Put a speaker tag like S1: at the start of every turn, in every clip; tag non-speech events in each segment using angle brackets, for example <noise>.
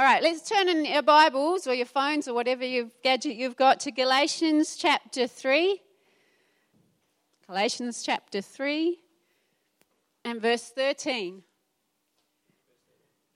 S1: All right, let's turn in your Bibles or your phones or whatever gadget you've got to Galatians chapter 3. Galatians chapter 3 and verse 13.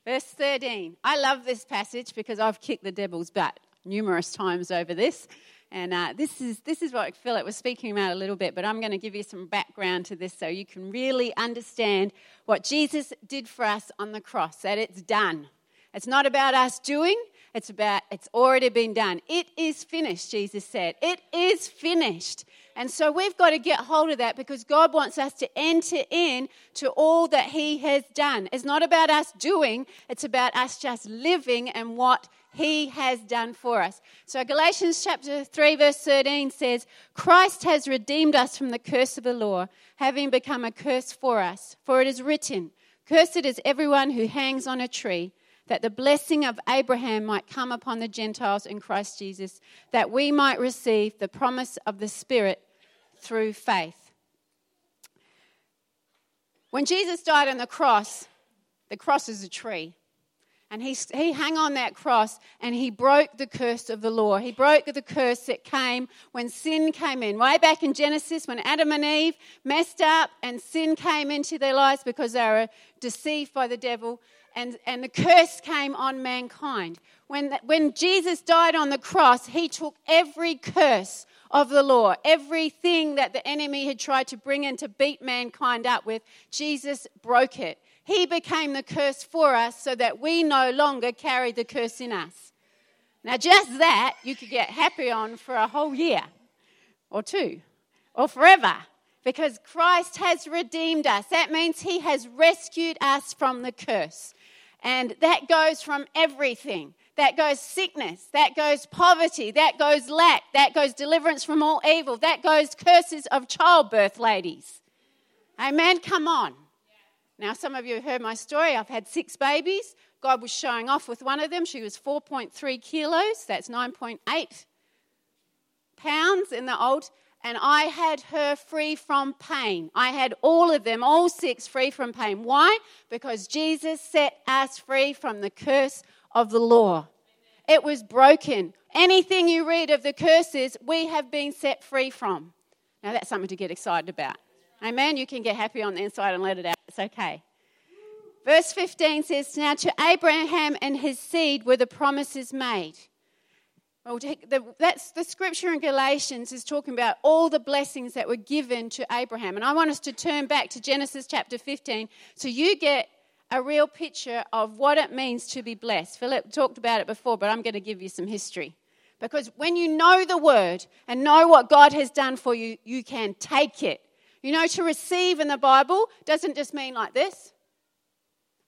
S1: Verse 13. I love this passage because I've kicked the devil's butt numerous times over this. And uh, this, is, this is what Philip was speaking about a little bit, but I'm going to give you some background to this so you can really understand what Jesus did for us on the cross, that it's done. It's not about us doing, it's about it's already been done. It is finished, Jesus said. It is finished. And so we've got to get hold of that because God wants us to enter in to all that He has done. It's not about us doing, it's about us just living and what He has done for us. So Galatians chapter 3, verse 13 says, Christ has redeemed us from the curse of the law, having become a curse for us. For it is written, Cursed is everyone who hangs on a tree that the blessing of Abraham might come upon the Gentiles in Christ Jesus, that we might receive the promise of the Spirit through faith. When Jesus died on the cross, the cross is a tree. And he, he hung on that cross and he broke the curse of the law. He broke the curse that came when sin came in. Way back in Genesis, when Adam and Eve messed up and sin came into their lives because they were deceived by the devil, and, and the curse came on mankind. When, when Jesus died on the cross, he took every curse of the law, everything that the enemy had tried to bring in to beat mankind up with, Jesus broke it. He became the curse for us so that we no longer carry the curse in us. Now, just that you could get happy on for a whole year or two or forever because Christ has redeemed us. That means He has rescued us from the curse. And that goes from everything. That goes sickness, that goes poverty, that goes lack, that goes deliverance from all evil, that goes curses of childbirth, ladies. Amen. Come on. Now, some of you have heard my story. I've had six babies. God was showing off with one of them. She was 4.3 kilos, that's 9.8 pounds in the old and I had her free from pain. I had all of them, all six, free from pain. Why? Because Jesus set us free from the curse of the law. It was broken. Anything you read of the curses, we have been set free from. Now, that's something to get excited about. Amen. You can get happy on the inside and let it out. It's okay. Verse 15 says, Now to Abraham and his seed were the promises made. Oh, well, the, that's the scripture in Galatians is talking about all the blessings that were given to Abraham. And I want us to turn back to Genesis chapter 15 so you get a real picture of what it means to be blessed. Philip talked about it before, but I'm going to give you some history. Because when you know the word and know what God has done for you, you can take it. You know, to receive in the Bible doesn't just mean like this,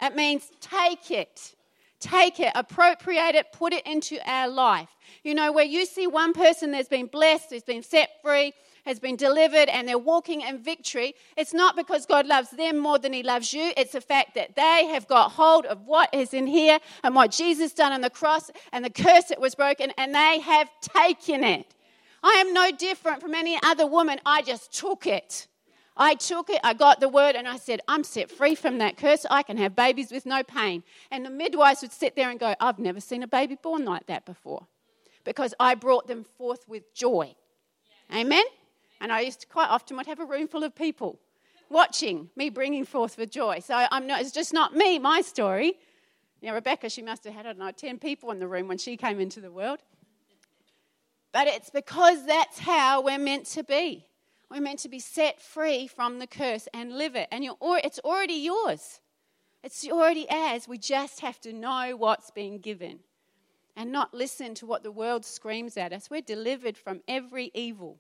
S1: it means take it. Take it, appropriate it, put it into our life. You know, where you see one person that's been blessed, who's been set free, has been delivered, and they're walking in victory, it's not because God loves them more than He loves you. It's the fact that they have got hold of what is in here and what Jesus done on the cross and the curse that was broken, and they have taken it. I am no different from any other woman. I just took it. I took it, I got the word, and I said, I'm set free from that curse. I can have babies with no pain. And the midwives would sit there and go, I've never seen a baby born like that before. Because I brought them forth with joy. Amen? And I used to quite often would have a room full of people watching me bringing forth with joy. So I'm not, it's just not me, my story. Now, Rebecca, she must have had, I don't know, 10 people in the room when she came into the world. But it's because that's how we're meant to be. We're meant to be set free from the curse and live it. And it's already yours. It's already ours. We just have to know what's been given and not listen to what the world screams at us. We're delivered from every evil.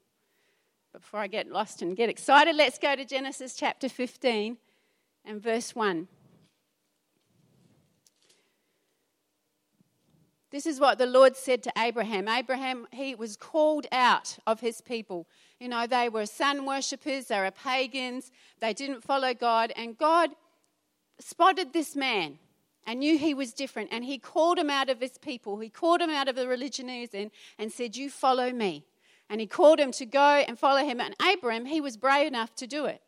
S1: But before I get lost and get excited, let's go to Genesis chapter 15 and verse 1. This is what the Lord said to Abraham. Abraham, he was called out of his people. You know, they were sun worshippers, they were pagans, they didn't follow God, and God spotted this man and knew he was different, and he called him out of his people. He called him out of the religion he was in and said, You follow me. And he called him to go and follow him. And Abram, he was brave enough to do it.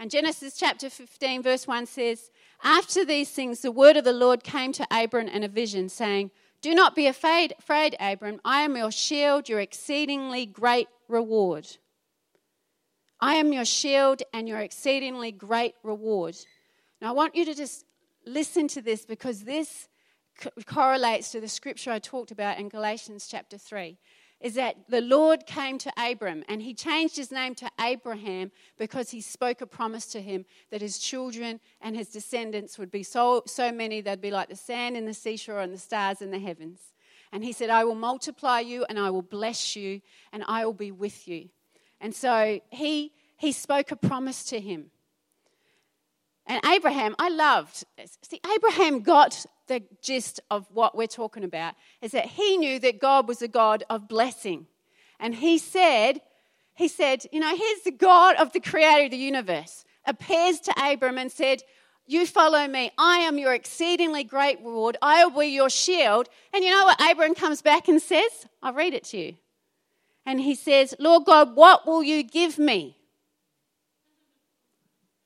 S1: And Genesis chapter 15, verse 1 says, After these things, the word of the Lord came to Abram in a vision, saying, Do not be afraid, afraid, Abram. I am your shield, your exceedingly great reward. I am your shield and your exceedingly great reward. Now, I want you to just listen to this because this correlates to the scripture I talked about in Galatians chapter 3 is that the Lord came to Abram and he changed his name to Abraham because he spoke a promise to him that his children and his descendants would be so, so many they'd be like the sand in the seashore and the stars in the heavens. And he said, I will multiply you and I will bless you and I will be with you. And so he, he spoke a promise to him. And Abraham, I loved. See, Abraham got the gist of what we're talking about is that he knew that God was a God of blessing. And he said, he said, you know, here's the God of the creator of the universe, appears to Abram and said, You follow me. I am your exceedingly great reward. I will be your shield. And you know what Abram comes back and says? I'll read it to you. And he says, Lord God, what will you give me?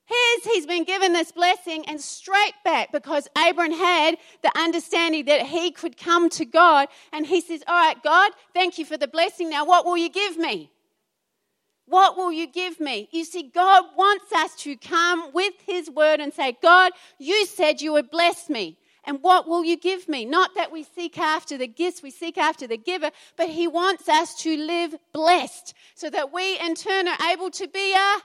S1: Here's, he's been given this blessing and straight back because Abram had the understanding that he could come to God. And he says, All right, God, thank you for the blessing. Now, what will you give me? What will you give me? You see, God wants us to come with his word and say, God, you said you would bless me. And what will you give me? Not that we seek after the gifts, we seek after the giver, but He wants us to live blessed so that we in turn are able to be a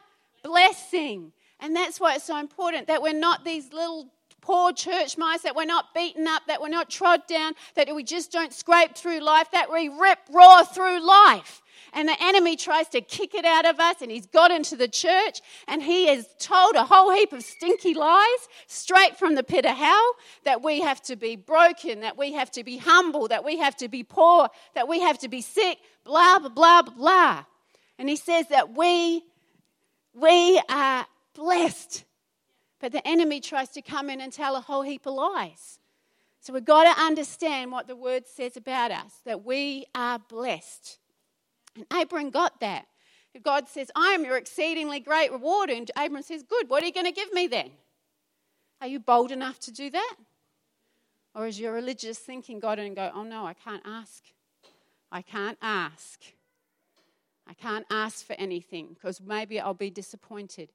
S1: blessing. And that's why it's so important that we're not these little poor church mice, that we're not beaten up, that we're not trod down, that we just don't scrape through life, that we rip raw through life. And the enemy tries to kick it out of us, and he's got into the church, and he has told a whole heap of stinky lies straight from the pit of hell that we have to be broken, that we have to be humble, that we have to be poor, that we have to be sick, blah, blah, blah, blah. And he says that we, we are blessed. But the enemy tries to come in and tell a whole heap of lies. So we've got to understand what the word says about us that we are blessed. And Abram got that. God says, I am your exceedingly great reward. And Abram says, Good, what are you going to give me then? Are you bold enough to do that? Or is your religious thinking in and go, Oh no, I can't ask. I can't ask. I can't ask for anything because maybe I'll be disappointed.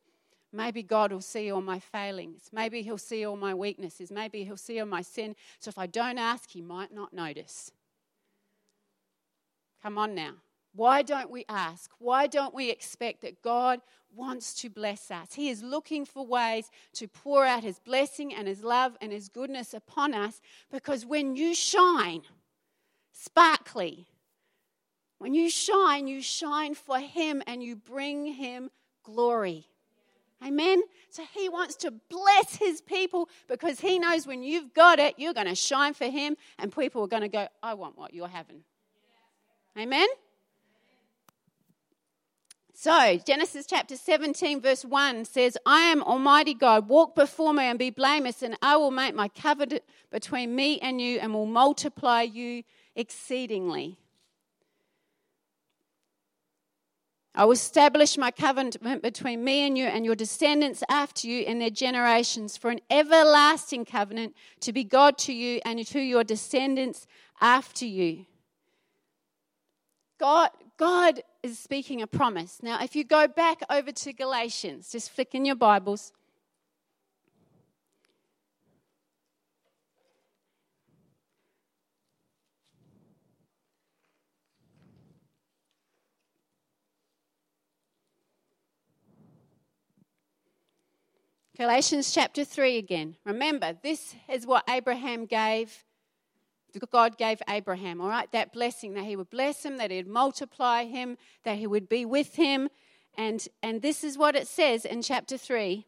S1: Maybe God will see all my failings. Maybe He'll see all my weaknesses. Maybe He'll see all my sin. So if I don't ask, He might not notice. Come on now. Why don't we ask? Why don't we expect that God wants to bless us? He is looking for ways to pour out His blessing and His love and His goodness upon us because when you shine sparkly, when you shine, you shine for Him and you bring Him glory. Amen. So he wants to bless his people because he knows when you've got it, you're going to shine for him, and people are going to go, I want what you're having. Amen. So, Genesis chapter 17, verse 1 says, I am Almighty God, walk before me and be blameless, and I will make my covenant between me and you and will multiply you exceedingly. I will establish my covenant between me and you and your descendants after you and their generations for an everlasting covenant to be God to you and to your descendants after you. God, God is speaking a promise. Now, if you go back over to Galatians, just flick in your Bibles. Galatians chapter 3 again. Remember, this is what Abraham gave, God gave Abraham, all right? That blessing that he would bless him, that he'd multiply him, that he would be with him. And, and this is what it says in chapter 3.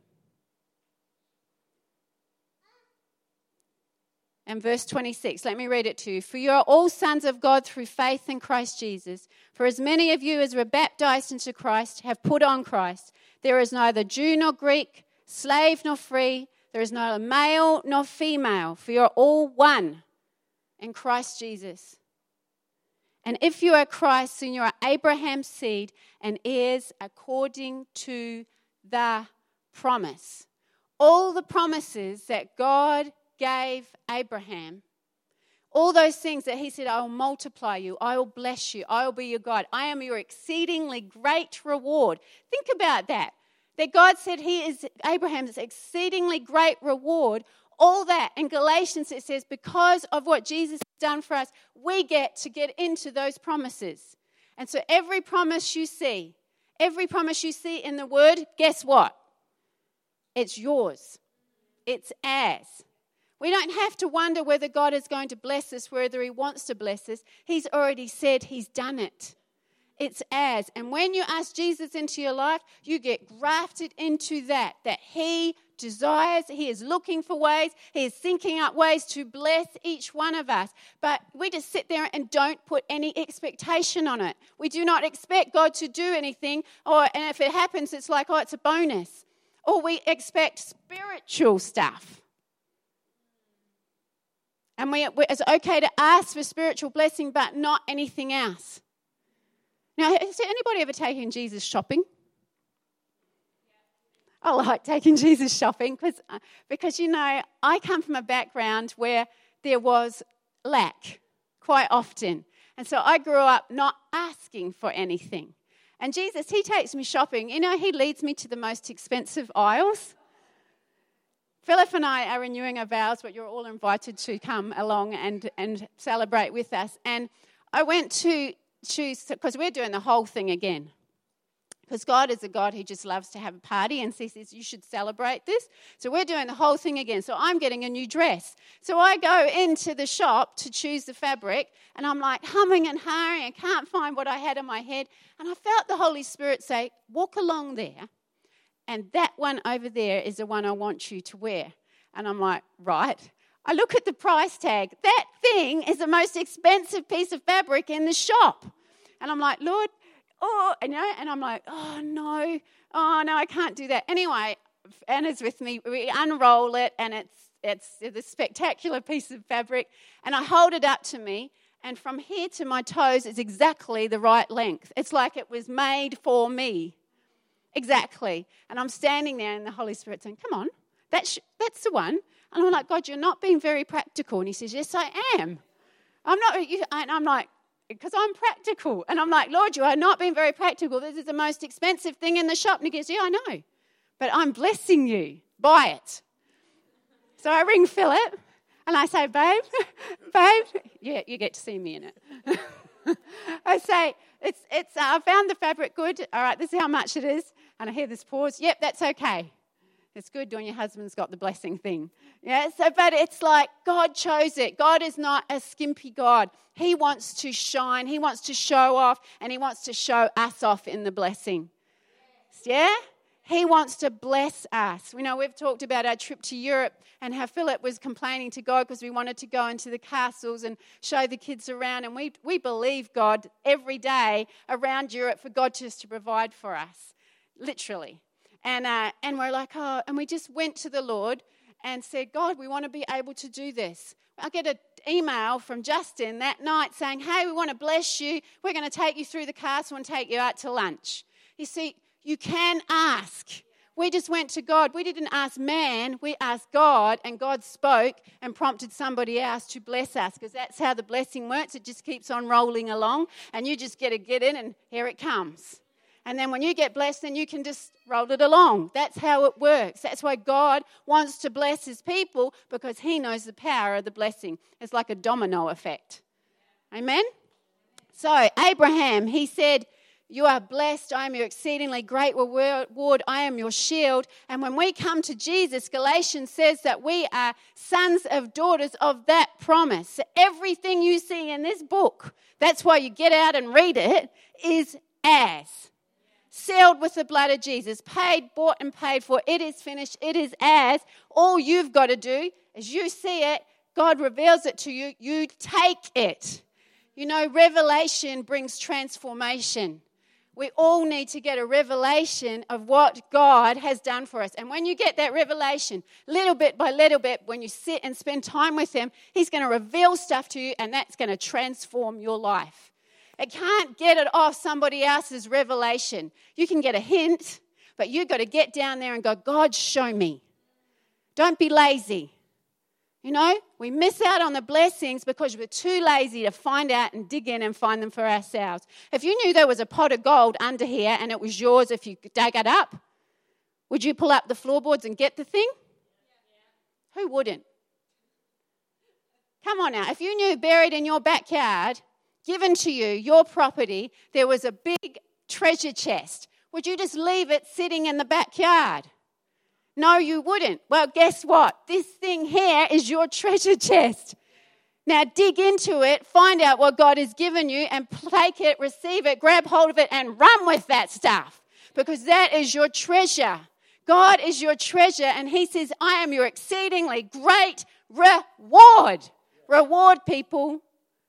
S1: And verse 26, let me read it to you. For you are all sons of God through faith in Christ Jesus. For as many of you as were baptized into Christ have put on Christ. There is neither Jew nor Greek slave nor free. There is neither male nor female, for you are all one in Christ Jesus. And if you are Christ, then you are Abraham's seed and heirs according to the promise. All the promises that God gave Abraham, all those things that he said, I will multiply you, I will bless you, I will be your God, I am your exceedingly great reward. Think about that. That God said he is Abraham's exceedingly great reward. All that in Galatians it says, because of what Jesus has done for us, we get to get into those promises. And so every promise you see, every promise you see in the word, guess what? It's yours. It's ours. We don't have to wonder whether God is going to bless us, whether He wants to bless us. He's already said He's done it. It's ours. And when you ask Jesus into your life, you get grafted into that, that He desires. He is looking for ways. He is thinking up ways to bless each one of us. But we just sit there and don't put any expectation on it. We do not expect God to do anything, or and if it happens, it's like, oh, it's a bonus. Or we expect spiritual stuff. And we, it's okay to ask for spiritual blessing, but not anything else. Now, has anybody ever taken Jesus shopping? I like taking Jesus shopping because, uh, because, you know, I come from a background where there was lack quite often. And so I grew up not asking for anything. And Jesus, He takes me shopping. You know, He leads me to the most expensive aisles. Philip and I are renewing our vows, but you're all invited to come along and, and celebrate with us. And I went to choose, because we're doing the whole thing again. Because God is a God who just loves to have a party and says, You should celebrate this. So we're doing the whole thing again. So I'm getting a new dress. So I go into the shop to choose the fabric and I'm like humming and hurrying. I can't find what I had in my head. And I felt the Holy Spirit say, Walk along there and that one over there is the one I want you to wear. And I'm like, right. I look at the price tag. That thing is the most expensive piece of fabric in the shop. And I'm like, Lord, oh, and, you know, and I'm like, oh no, oh no, I can't do that. Anyway, Anna's with me. We unroll it, and it's it's this spectacular piece of fabric, and I hold it up to me, and from here to my toes is exactly the right length. It's like it was made for me. Exactly. And I'm standing there, and the Holy Spirit saying, Come on, that's, that's the one. And I'm like, God, you're not being very practical. And he says, Yes, I am. I'm not, and I'm like, because I'm practical. And I'm like, Lord, you are not being very practical. This is the most expensive thing in the shop. And he goes, Yeah, I know. But I'm blessing you. Buy it. So I ring Philip and I say, Babe, <laughs> babe, yeah, you get to see me in it. <laughs> I say, it's, it's, uh, I found the fabric good. All right, this is how much it is. And I hear this pause. Yep, that's okay. It's good when your husband's got the blessing thing. Yeah, so, but it's like God chose it. God is not a skimpy God. He wants to shine, He wants to show off, and He wants to show us off in the blessing. Yeah? He wants to bless us. We know we've talked about our trip to Europe and how Philip was complaining to God because we wanted to go into the castles and show the kids around. And we, we believe God every day around Europe for God just to provide for us, literally. And, uh, and we're like, oh, and we just went to the Lord and said, God, we want to be able to do this. I get an email from Justin that night saying, hey, we want to bless you. We're going to take you through the castle and take you out to lunch. You see, you can ask. We just went to God. We didn't ask man, we asked God, and God spoke and prompted somebody else to bless us because that's how the blessing works. It just keeps on rolling along, and you just get to get in, and here it comes. And then when you get blessed, then you can just roll it along. That's how it works. That's why God wants to bless his people because he knows the power of the blessing. It's like a domino effect. Amen? So, Abraham, he said, you are blessed. I am your exceedingly great reward. I am your shield. And when we come to Jesus, Galatians says that we are sons of daughters of that promise. everything you see in this book, that's why you get out and read it, is as. Sealed with the blood of Jesus, paid, bought, and paid for. It is finished. It is as. All you've got to do is you see it, God reveals it to you, you take it. You know, revelation brings transformation we all need to get a revelation of what God has done for us. And when you get that revelation, little bit by little bit, when you sit and spend time with Him, He's going to reveal stuff to you, and that's going to transform your life. It can't get it off somebody else's revelation. You can get a hint, but you've got to get down there and go, God, show me. Don't be lazy. You know, we miss out on the blessings because we're too lazy to find out and dig in and find them for ourselves. If you knew there was a pot of gold under here and it was yours if you dug it up, would you pull up the floorboards and get the thing? Who wouldn't? Come on now. If you knew buried in your backyard, given to you, your property, there was a big treasure chest, would you just leave it sitting in the backyard? No, you wouldn't. Well, guess what? This thing here is your <laughs> treasure chest. Now dig into it, find out what God has given you, and take it, receive it, grab hold of it, and run with that stuff because that is your treasure. God is your treasure, and He says, I am your exceedingly great reward. Reward, people.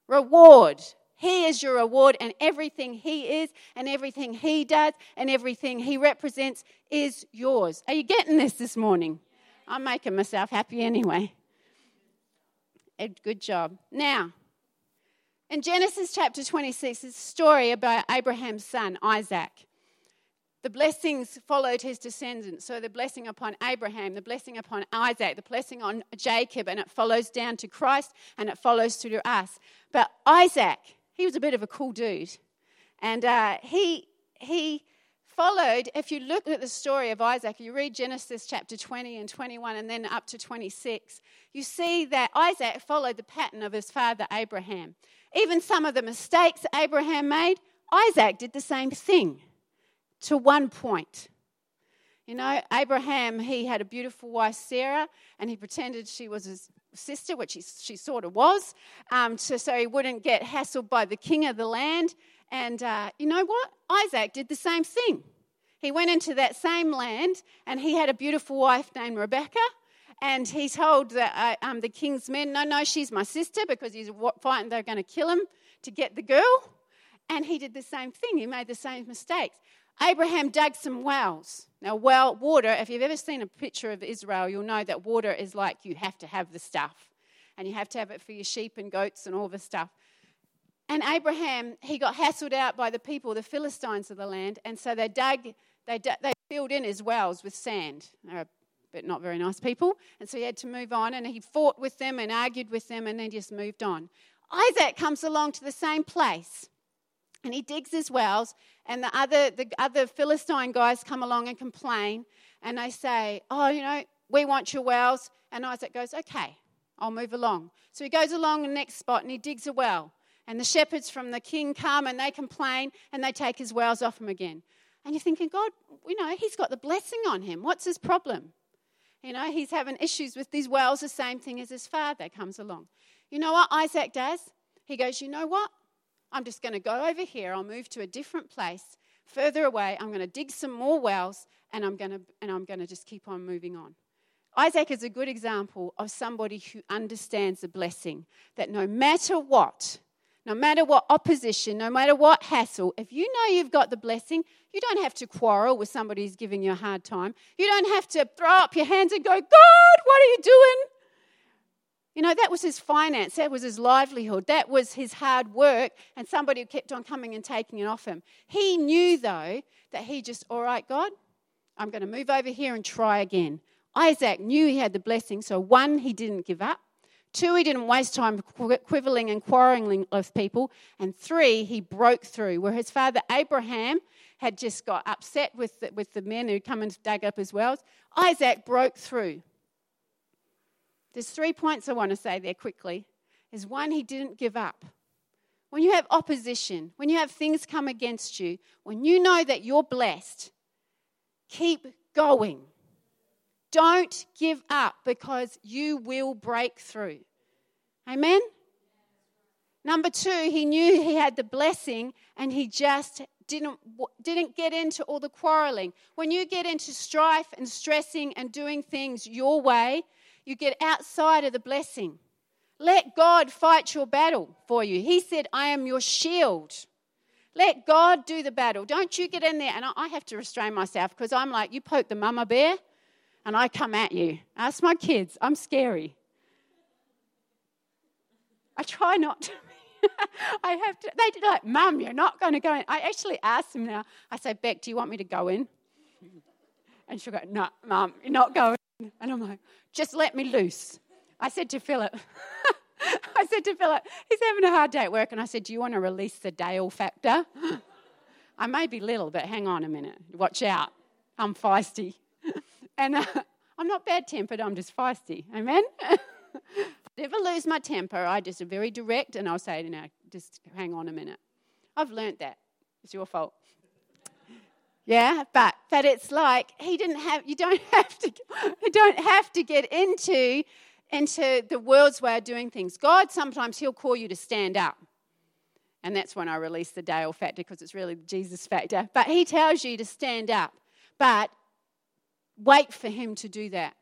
S1: Reward. He is your reward, and everything He is, and everything He does, and everything He represents is yours. Are you getting this this morning? I'm making myself happy anyway. Good job. Now, in Genesis chapter 26, it's a story about Abraham's son, Isaac. The blessings followed his descendants. So the blessing upon Abraham, the blessing upon Isaac, the blessing on Jacob, and it follows down to Christ and it follows through to us. But Isaac, he was a bit of a cool dude. And uh, he, he followed, if you look at the story of Isaac, you read Genesis chapter 20 and 21 and then up to 26, you see that Isaac followed the pattern of his father Abraham. Even some of the mistakes Abraham made, Isaac did the same thing to one point. You know, Abraham, he had a beautiful wife, Sarah, and he pretended she was his sister, which he, she sort of was, um, to, so he wouldn't get hassled by the king of the land. And uh, you know what? Isaac did the same thing. He went into that same land and he had a beautiful wife named Rebecca. And he told the, uh, um, the king's men, No, no, she's my sister because he's fighting, they're going to kill him to get the girl. And he did the same thing. He made the same mistakes. Abraham dug some wells. Now, well, water, if you've ever seen a picture of Israel, you'll know that water is like you have to have the stuff. And you have to have it for your sheep and goats and all the stuff. And Abraham, he got hassled out by the people, the Philistines of the land. And so they dug, they, they filled in his wells with sand. They're but not very nice people. And so he had to move on. And he fought with them and argued with them and then just moved on. Isaac comes along to the same place and he digs his wells and the other the other philistine guys come along and complain and they say oh you know we want your wells. And isaac goes okay i'll move along. So he goes along the next spot and he digs a well and the shepherds from the king come and they complain and they take his wells off him again. And you're thinking god you know he's got the blessing on him. What's his problem? You know he's having issues with these wells the same thing as his father comes along. You know what isaac does? He goes you know what I'm just going to go over here. I'll move to a different place further away. I'm going to dig some more wells and I'm going to, and I'm going to just keep on moving on. Isaac is a good example of somebody who understands the blessing that no matter what, no matter what opposition, no matter what hassle, if you know you've got the blessing, you don't have to quarrel with somebody who's giving you a hard time. You don't have to throw up your hands and go, God, what are you doing? You know, that was his finance, that was his livelihood, that was his hard work, and somebody kept on coming and taking it off him. He knew, though, that he just, all right, God, I'm going to move over here and try again. Isaac knew he had the blessing, so one, he didn't give up. Two, he didn't waste time quibbling and quarreling with people. And three, he broke through. Where his father Abraham had just got upset with the, with the men who'd come and dug up his wells, Isaac broke through. There's three points I want to say there quickly. Is one, he didn't give up. When you have opposition, when you have things come against you, when you know that you're blessed, keep going. Don't give up because you will break through. Amen? Number two, he knew he had the blessing and he just didn't, didn't get into all the quarreling. When you get into strife and stressing and doing things your way, you get outside of the blessing. Let God fight your battle for you. He said, I am your shield. Let God do the battle. Don't you get in there. And I have to restrain myself because I'm like, you poke the mama bear and I come at you. Ask my kids. I'm scary. I try not to. <laughs> I have to. They like, Mum, you're not going to go in. I actually ask them now. I say, Beck, do you want me to go in? And she'll go, No, mum, you're not going. <laughs> And I'm like, Just let me loose. I said to Philip, <laughs> I said to Philip, he's having a hard day at work. And I said, Do you want to release the Dayle factor? <laughs> I may be little, but hang on a minute. Watch out. I'm feisty. and uh, I'm not bad tempered, I'm just feisty. Amen? never lose my temper. I just am very direct and I'll say, no, just hang on a minute. I've learnt that. It's your fault. Yeah, but but it's like he didn't have you don't <laughs> have to you don't have to get into into the world's way of doing things. God sometimes he'll call you to stand up. And that's when I release the Dayle factor because it's really the Jesus factor. But he tells you to stand up. But wait for him to do that.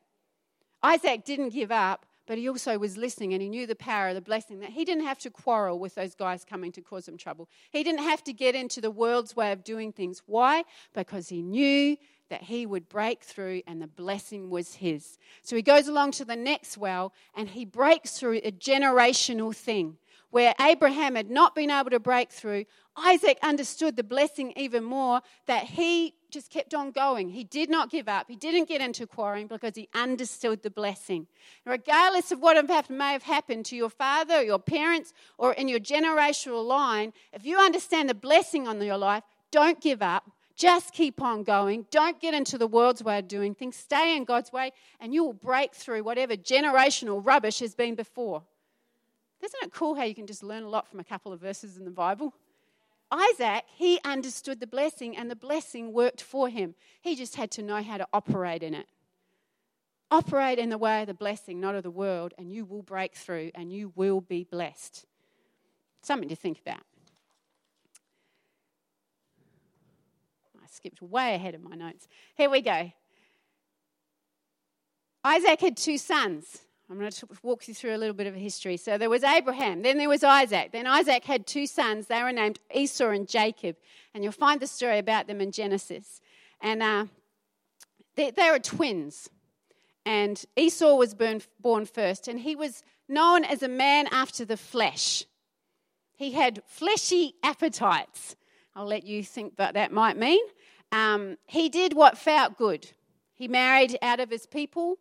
S1: Isaac didn't give up but he also was listening and he knew the power of the blessing that he didn't have to quarrel with those guys coming to cause him trouble. He didn't have to get into the world's way of doing things. Why? Because he knew that he would break through and the blessing was his. So he goes along to the next well and he breaks through a generational thing where Abraham had not been able to break through. Isaac understood the blessing even more that he just kept on going. He did not give up. He didn't get into quarreling because he understood the blessing. regardless of what may have happened to your father your parents or in your generational line, if you understand the blessing on your life, don't give up. Just keep on going. Don't get into the world's way of doing things. Stay in God's way, and you will break through whatever generational rubbish has been before. Isn't it cool how you can just learn a lot from a couple of verses in the Bible? Isaac, he understood the blessing and the blessing worked for him. He just had to know how to operate in it. Operate in the way of the blessing, not of the world, and you will break through and you will be blessed. Something to think about. I skipped way ahead of my notes. Here we go. Isaac had two sons. I'm going to walk you through a little bit of history. So there was Abraham, then there was Isaac. Then Isaac had two sons. They were named Esau and Jacob. And you'll find the story about them in Genesis. And uh, they, they were twins. And Esau was born, born first, and he was known as a man after the flesh. He had fleshy appetites. I'll let you think what that might mean. Um, he did what felt good. He married out of his people.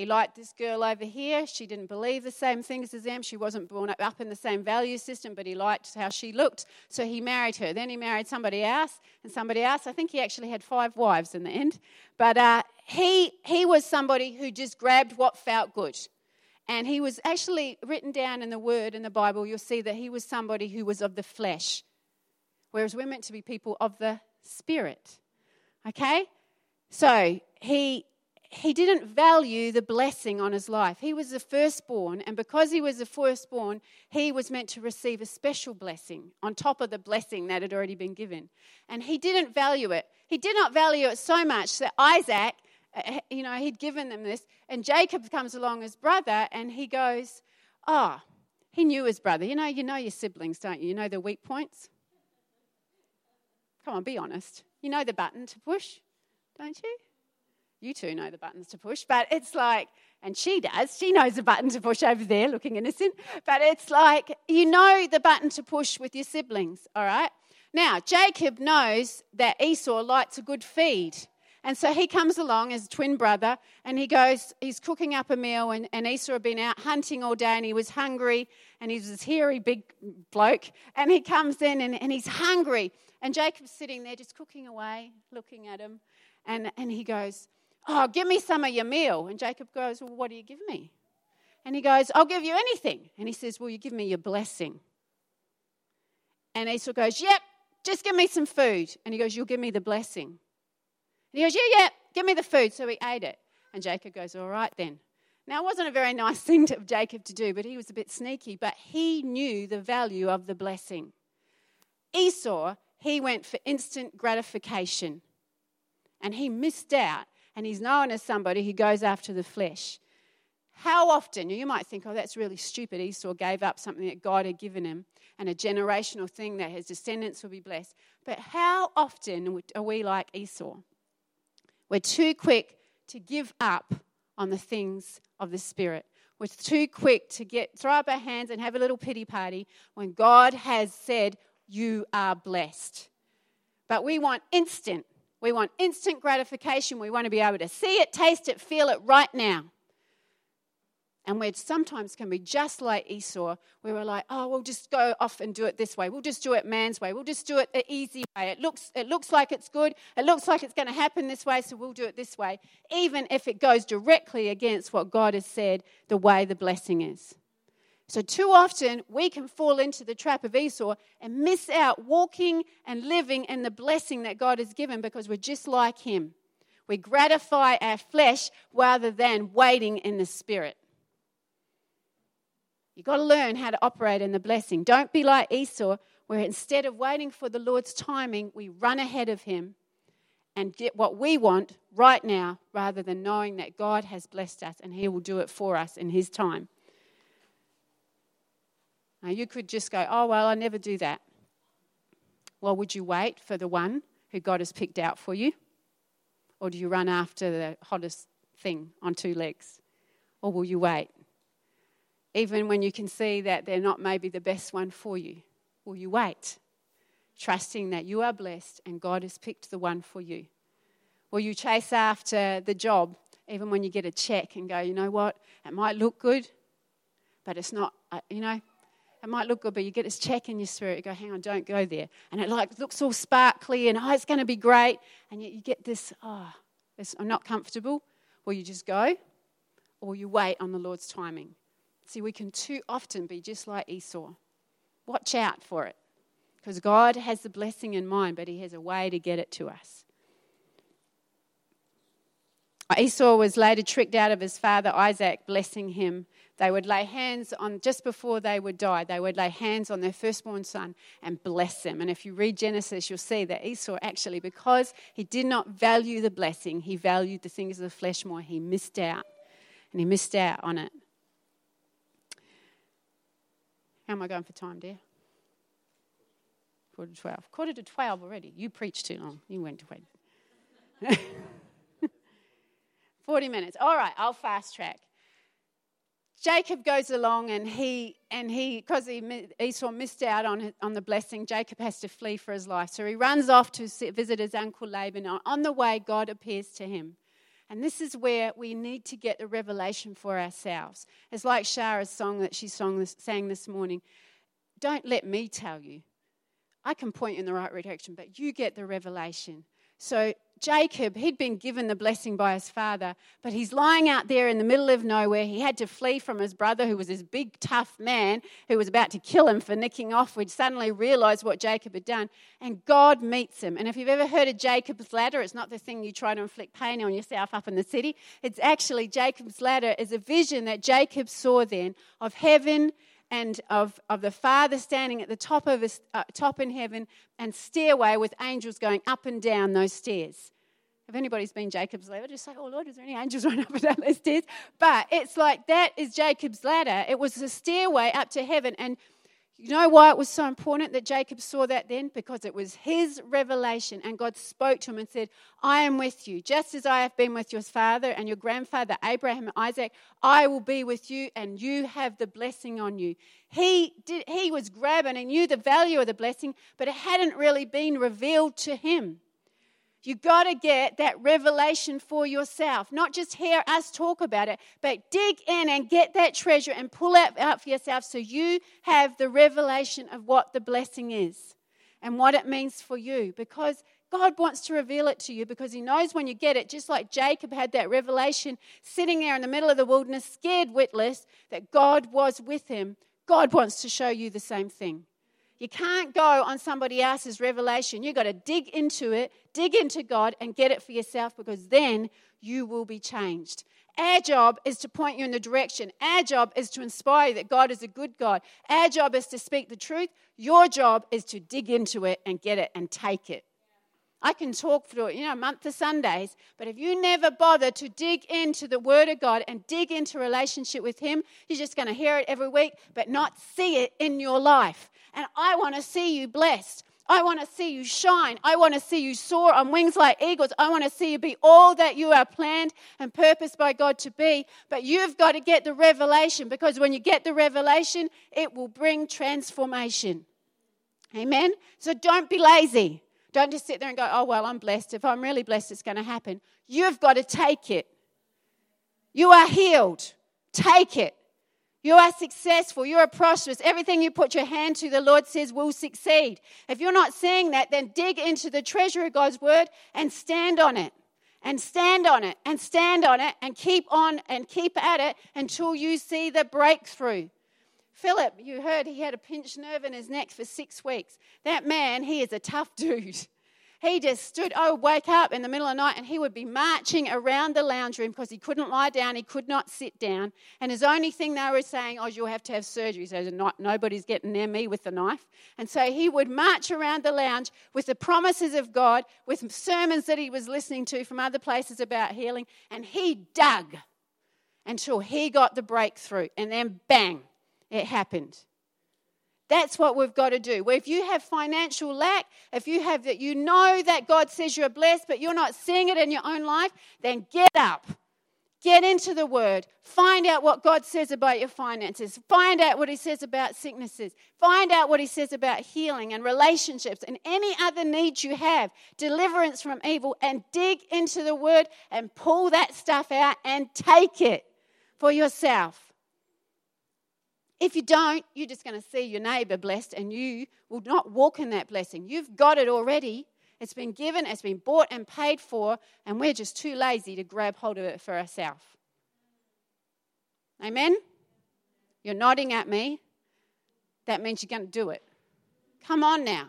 S1: He liked this girl over here. She didn't believe the same things as them. She wasn't born up in the same value system, but he liked how she looked. So he married her. Then he married somebody else and somebody else. I think he actually had five wives in the end. But uh, he, he was somebody who just grabbed what felt good. And he was actually written down in the Word in the Bible. You'll see that he was somebody who was of the flesh, whereas we're meant to be people of the Spirit. Okay? So he he didn't value the blessing on his life. He was the firstborn, and because he was the firstborn, he was meant to receive a special blessing on top of the blessing that had already been given. And he didn't value it. He did not value it so much that Isaac, uh, you know, he'd given them this, and Jacob comes along as brother, and he goes, Oh, he knew his brother. You know, you know your siblings, don't you? You know their weak points. Come on, be honest. You know the button to push, don't you? You two know the buttons to push, but it's like, and she does, she knows the button to push over there, looking innocent, but it's like, you know the button to push with your siblings, all right? Now, Jacob knows that Esau likes a good feed. And so he comes along as twin brother and he goes, he's cooking up a meal. And, and Esau had been out hunting all day and he was hungry and he's this hairy big bloke. And he comes in and, and he's hungry. And Jacob's sitting there just cooking away, looking at him. And, and he goes, Oh, give me some of your meal. And Jacob goes, Well, what do you give me? And he goes, I'll give you anything. And he says, Will you give me your blessing. And Esau goes, Yep, just give me some food. And he goes, You'll give me the blessing. And he goes, Yeah, yeah, give me the food. So he ate it. And Jacob goes, All right then. Now, it wasn't a very nice <laughs> thing of Jacob to do, but he was a bit sneaky. But he knew the value of the blessing. Esau, he went for instant gratification. And he missed out and he's known as somebody who goes after the flesh. How often, you might think, oh, that's really stupid. Esau gave up something that God had given him and a generational thing that his descendants will be blessed. But how often are we like Esau? We're too quick to give up on the things of the Spirit. We're too quick to get throw up our hands and have a little pity party when God has said, You are blessed. But we want instant We want instant gratification. We want to be able to see it, taste it, feel it right now. And we sometimes can be just like Esau, where we're like, oh, we'll just go off and do it this way. We'll just do it man's way. We'll just do it the easy way. It looks, it looks like it's good. It looks like it's going to happen this way, so we'll do it this way, even if it goes directly against what God has said the way the blessing is. So, too often we can fall into the trap of Esau and miss out walking and living in the blessing that God has given because we're just like him. We gratify our flesh rather than waiting in the spirit. You've got to learn how to operate in the blessing. Don't be like Esau, where instead of waiting for the Lord's timing, we run ahead of him and get what we want right now rather than knowing that God has blessed us and he will do it for us in his time. Now, you could just go, oh, well, I never do that. Well, would you wait for the one who God has picked out for you? Or do you run after the hottest thing on two legs? Or will you wait? even when you can see that they're not maybe the best one for you? Will you wait, trusting that you are blessed and God has picked the one for you? Will you chase after the job, even when you get a check and go, you know what, it might look good, but it's not, uh, you know, it might look good, but you get this check in your spirit. You go, hang on, don't go there. And it like looks all sparkly and oh, it's going to be great. And yet you get this, oh, I'm not comfortable. Will you just go? Or you wait on the Lord's timing? See, we can too often be just like Esau. Watch out for it. Because God has the blessing in mind, but He has a way to get it to us. Esau was later tricked out of his father Isaac blessing him. They would lay hands on, just before they would die, they would lay hands on their firstborn son and bless him. And if you read Genesis, you'll see that Esau actually, because he did not value the blessing, he valued the things of the flesh more, he missed out. And he missed out on it. How am I going for time, dear? Quarter to 12. Quarter to 12 already. You preached too long. You went to wait. <laughs> 40 minutes. All right, I'll fast track. Jacob goes along and he and he because he Esau missed out on on the blessing. Jacob has to flee for his life, so he runs off to visit his uncle Laban. On the way, God appears to him, and this is where we need to get the revelation for ourselves. It's like Shara's song that she sang this morning. Don't let me tell you. I can point you in the right direction, but you get the revelation. So Jacob, he'd been given the blessing by his father, but he's lying out there in the middle of nowhere. He had to flee from his brother, who was this big, tough man who was about to kill him for nicking off. We'd suddenly realized what Jacob had done, and God meets him. And if you've ever heard of Jacob's ladder, it's not the thing you try to inflict pain on yourself up in the city. It's actually Jacob's ladder is a vision that Jacob saw then of heaven and of, of the Father standing at the top of his uh, top in heaven and stairway with angels going up and down those stairs. If anybody's been Jacob's ladder, just say, Oh Lord, is there any angels <laughs> running up and down those stairs? But it's like that is Jacob's ladder. It was a stairway up to heaven. And you know why it was so important that Jacob saw that then? Because it was his revelation, and God spoke to him and said, I am with you. Just as I have been with your father and your grandfather, Abraham and Isaac, I will be with you, and you have the blessing on you. He, did, he was grabbing and knew the value of the blessing, but it hadn't really been revealed to him. You got to get that revelation for yourself. Not just hear us talk about it, but dig in and get that treasure and pull it out for yourself so you have the revelation of what the blessing is and what it means for you. Because God wants to reveal it to you because He knows when you get it, just like Jacob had that revelation sitting there in the middle of the wilderness, scared witless, that God was with him. God wants to show you the same thing. You can't go on somebody else's revelation. You've got to dig into it, dig into God, and get it for yourself because then you will be changed. Our job is to point you in the direction. Our job is to inspire you that God is a good God. Our job is to speak the truth. Your job is to dig into it and get it and take it. I can talk through it, you know, month of Sundays, but if you never bother to dig into the Word of God and dig into relationship with Him, you're just going to hear it every week, but not see it in your life. And I want to see you blessed. I want to see you shine. I want to see you soar on wings like eagles. I want to see you be all that you are planned and purposed by God to be. But you've got to get the revelation because when you get the revelation, it will bring transformation. Amen? So don't be lazy. Don't just sit there and go, oh, well, I'm blessed. If I'm really blessed, it's going to happen. You've got to take it. You are healed. Take it. You are successful. You are prosperous. Everything you put your hand to, the Lord says, will succeed. If you're not seeing that, then dig into the treasure of God's word and stand on it. And stand on it and stand on it and keep on and keep at it until you see the breakthrough. Philip, you heard he had a pinched nerve in his neck for six weeks. That man, he is a tough dude. <laughs> He just stood, I would wake up in the middle of the night and he would be marching around the lounge room because he couldn't lie down, he could not sit down. And his only thing they were saying, oh, you'll have to have surgery. So not, nobody's getting near me with the knife. And so he would march around the lounge with the promises of God, with sermons that he was listening to from other places about healing. And he dug until he got the breakthrough. And then bang, it happened. That's what we've got to do. If you have financial lack, if you have that, you know that God says you're blessed, but you're not seeing it in your own life, then get up. Get into the word. Find out what God says about your finances. Find out what He says about sicknesses. Find out what He says about healing and relationships and any other needs you have, deliverance from evil, and dig into the word and pull that stuff out and take it for yourself. If you don't, you're just going to see your neighbor blessed and you will not walk in that blessing. You've got it already. It's been given, it's been bought and paid for, and we're just too lazy to grab hold of it for ourselves. Amen? You're nodding at me. That means you're going to do it. Come on now.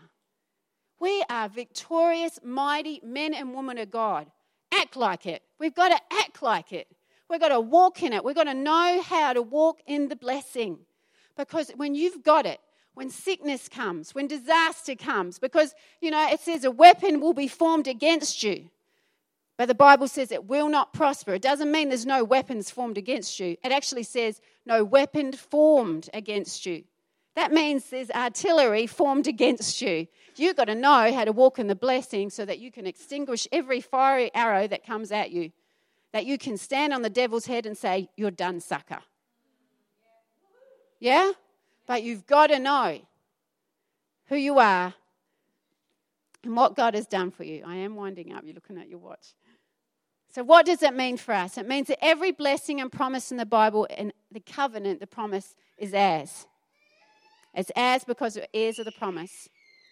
S1: We are victorious, mighty men and women of God. Act like it. We've got to act like it. We've got to walk in it. We've got to know how to walk in the blessing. Because when you've got it, when sickness comes, when disaster comes, because, you know, it says a weapon will be formed against you. But the Bible says it will not prosper. It doesn't mean there's no weapons formed against you. It actually says no weapon formed against you. That means there's artillery formed against you. You've got to know how to walk in the blessing so that you can extinguish every fiery arrow that comes at you. That you can stand on the devil's head and say, You're done, sucker. Yeah? But you've got to know who you are and what God has done for you. I am winding up. You're looking at your watch. So, what does it mean for us? It means that every blessing and promise in the Bible and the covenant, the promise, is ours. It's ours because we're heirs of the promise,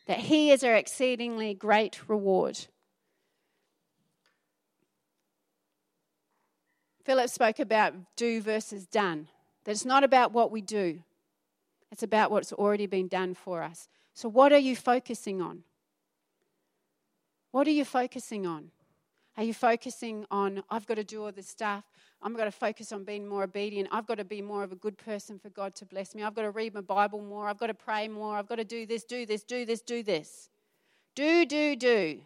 S1: that He is our exceedingly great reward. Philip spoke about do versus done. That it's not about what we do, it's about what's already been done for us. So, what are you focusing on? What are you focusing on? Are you focusing on, I've got to do all this stuff? I've got to focus on being more obedient. I've got to be more of a good person for God to bless me. I've got to read my Bible more. I've got to pray more. I've got to do this, do this, do this, do this. Do, do, do.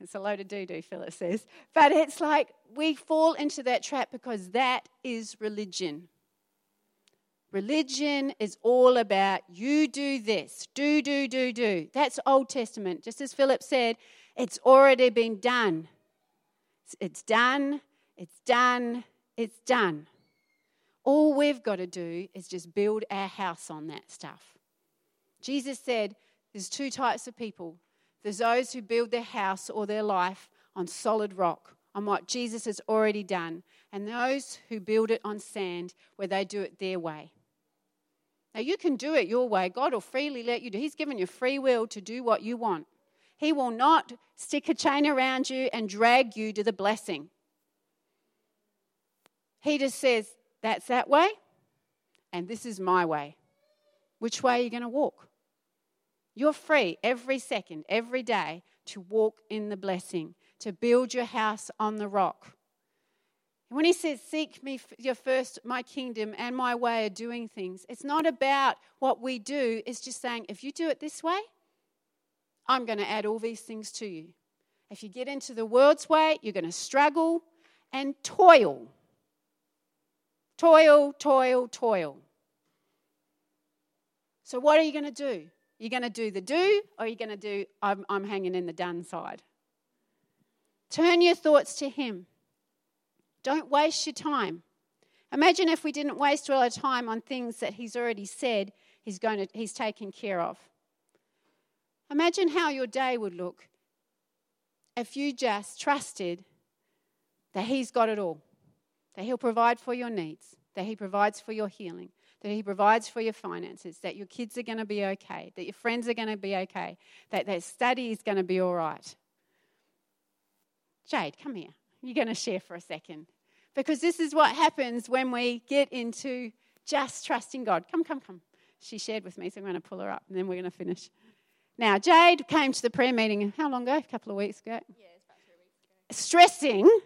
S1: It's a load of doo doo, Phyllis says. But it's like we fall into that trap because that is religion. Religion is all about you do this, do, do, do, do. That's Old Testament. Just as Philip said, it's already been done. It's done, it's done, it's done. All we've got to do is just build our house on that stuff. Jesus said there's two types of people there's those who build their house or their life on solid rock, on what Jesus has already done, and those who build it on sand where they do it their way. Now, you can do it your way. God will freely let you do. He's given you free will to do what you want. He will not stick a chain around you and drag you to the blessing. He just says, That's that way, and this is my way. Which way are you going to walk? You're free every second, every day to walk in the blessing, to build your house on the rock. When he says, Seek me your first, my kingdom and my way of doing things, it's not about what we do, it's just saying, if you do it this way, I'm going to add all these things to you. If you get into the world's way, you're going to struggle and toil. Toil, toil, toil. So, what are you going to do? You're going to do the do, or you're going to do, I'm, I'm hanging in the done side. Turn your thoughts to Him. Don't waste your time. Imagine if we didn't waste all our time on things that He's already said He's, going to, he's taken care of. Imagine how your day would look if you just trusted that He's got it all, that He'll provide for your needs, that He provides for your healing, that He provides for your finances, that your kids are going to be okay, that your friends are going to be okay, that their study is going to be all right. Jade, come here. You're going to share for a second. Because this is what happens when we get into just trusting God. Come, come, come. She shared with me, so I'm going to pull her up and then we're going to finish. Now, Jade came to the prayer meeting how long ago? A couple of weeks ago.
S2: Yeah, it's about three weeks ago.
S1: Stressing,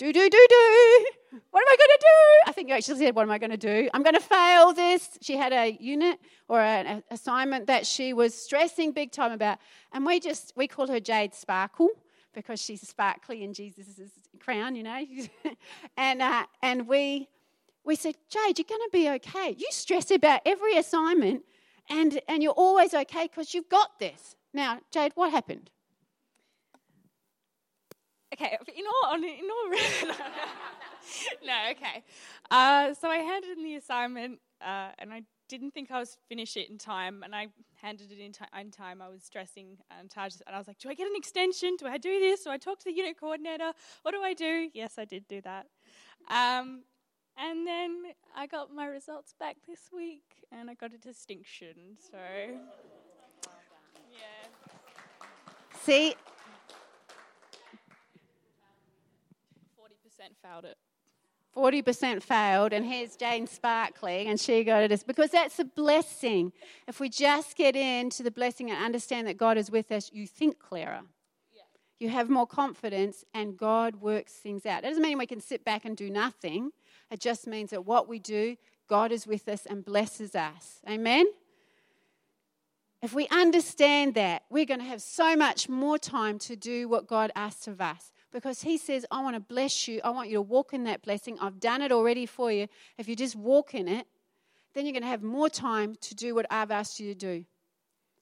S1: do, do, do, do. What am I going to do? I think you actually said, What am I going to do? I'm going to fail this. She had a unit or an assignment that she was stressing big time about. And we just, we call her Jade Sparkle because she's sparkly in Jesus' crown, you know. <laughs> and, uh, and we, we said, Jade, you're going to be okay. You stress about every assignment and, and you're always okay because you've got this. Now, Jade, what happened?
S2: Okay, in all, in all, no, okay. Uh, so I handed in the assignment, uh, and I didn't think I was finish it in time, and I handed it in, t- in time. I was stressing and and I was like, "Do I get an extension? Do I do this? Do I talk to the unit coordinator? What do I do?" Yes, I did do that. Um, and then I got my results back this week, and I got a distinction. So, yeah.
S1: See,
S2: failed it.
S1: 40% failed, and here's Jane sparkling, and she got it. Because that's a blessing. If we just get into the blessing and understand that God is with us, you think clearer. Yeah. You have more confidence, and God works things out. It doesn't mean we can sit back and do nothing. It just means that what we do, God is with us and blesses us. Amen? If we understand that, we're going to have so much more time to do what God asks of us because He says, I want to bless you. I want you to walk in that blessing. I've done it already for you. If you just walk in it, then you're going to have more time to do what I've asked you to do,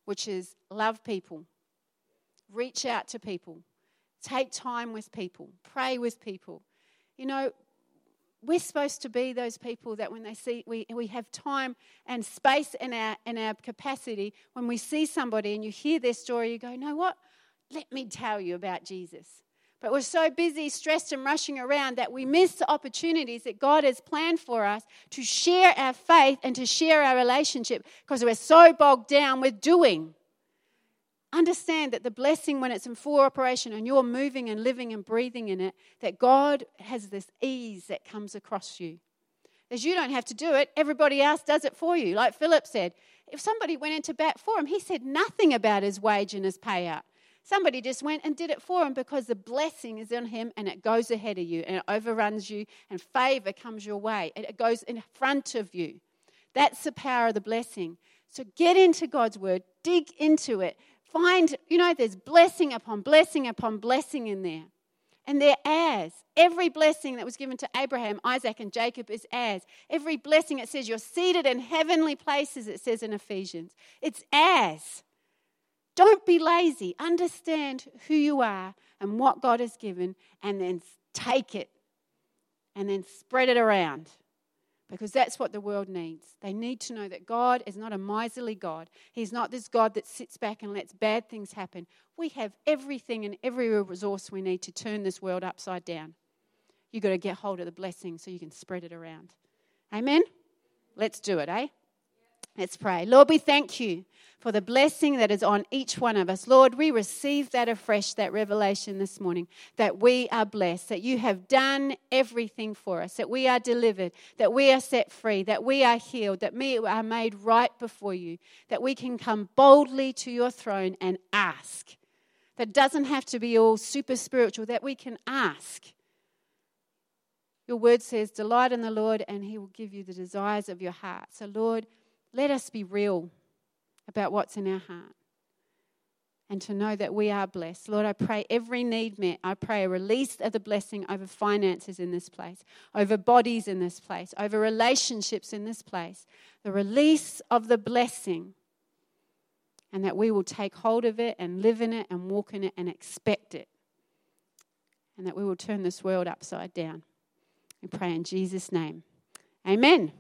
S1: which is love people, reach out to people, take time with people, pray with people. You know, we're supposed to be those people that when they see we, we have time and space in our in our capacity when we see somebody and you hear their story you go know what let me tell you about jesus but we're so busy, stressed, and rushing around that we miss the opportunities that God has planned for us to share our faith and to share our relationship because we're so bogged down with doing. Understand that the blessing, when it's in full operation and you're moving and living and breathing in it, that God has this ease that comes across you. As you don't have to do it, everybody else does it for you. Like Philip said, if somebody went into bat for him, he said nothing about his wage and his payout. Somebody just went and did it for him because the blessing is in him and it goes ahead of you and it overruns you and favor comes your way. It goes in front of you. That's the power of the blessing. So get into God's word, dig into it. Find, you know, there's blessing upon blessing upon blessing in there. And they're. Every blessing that was given to Abraham, Isaac, and Jacob is heirs. Every blessing, it says you're seated in heavenly places, it says in Ephesians. It's heirs. Don't be lazy. Understand who you are and what God has given, and then take it and then spread it around because that's what the world needs. They need to know that God is not a miserly God. He's not this God that sits back and lets bad things happen. We have everything and every resource we need to turn this world upside down. You've got to get hold of the blessing so you can spread it around. Amen? Let's do it, eh? Let's pray. Lord, we thank you for the blessing that is on each one of us. Lord, we receive that afresh, that revelation this morning, that we are blessed, that you have done everything for us, that we are delivered, that we are set free, that we are healed, that we are made right before you, that we can come boldly to your throne and ask. That doesn't have to be all super spiritual, that we can ask. Your word says, Delight in the Lord, and he will give you the desires of your heart. So, Lord, let us be real about what's in our heart and to know that we are blessed. Lord, I pray every need met. I pray a release of the blessing over finances in this place, over bodies in this place, over relationships in this place. The release of the blessing. And that we will take hold of it and live in it and walk in it and expect it. And that we will turn this world upside down. We pray in Jesus' name. Amen.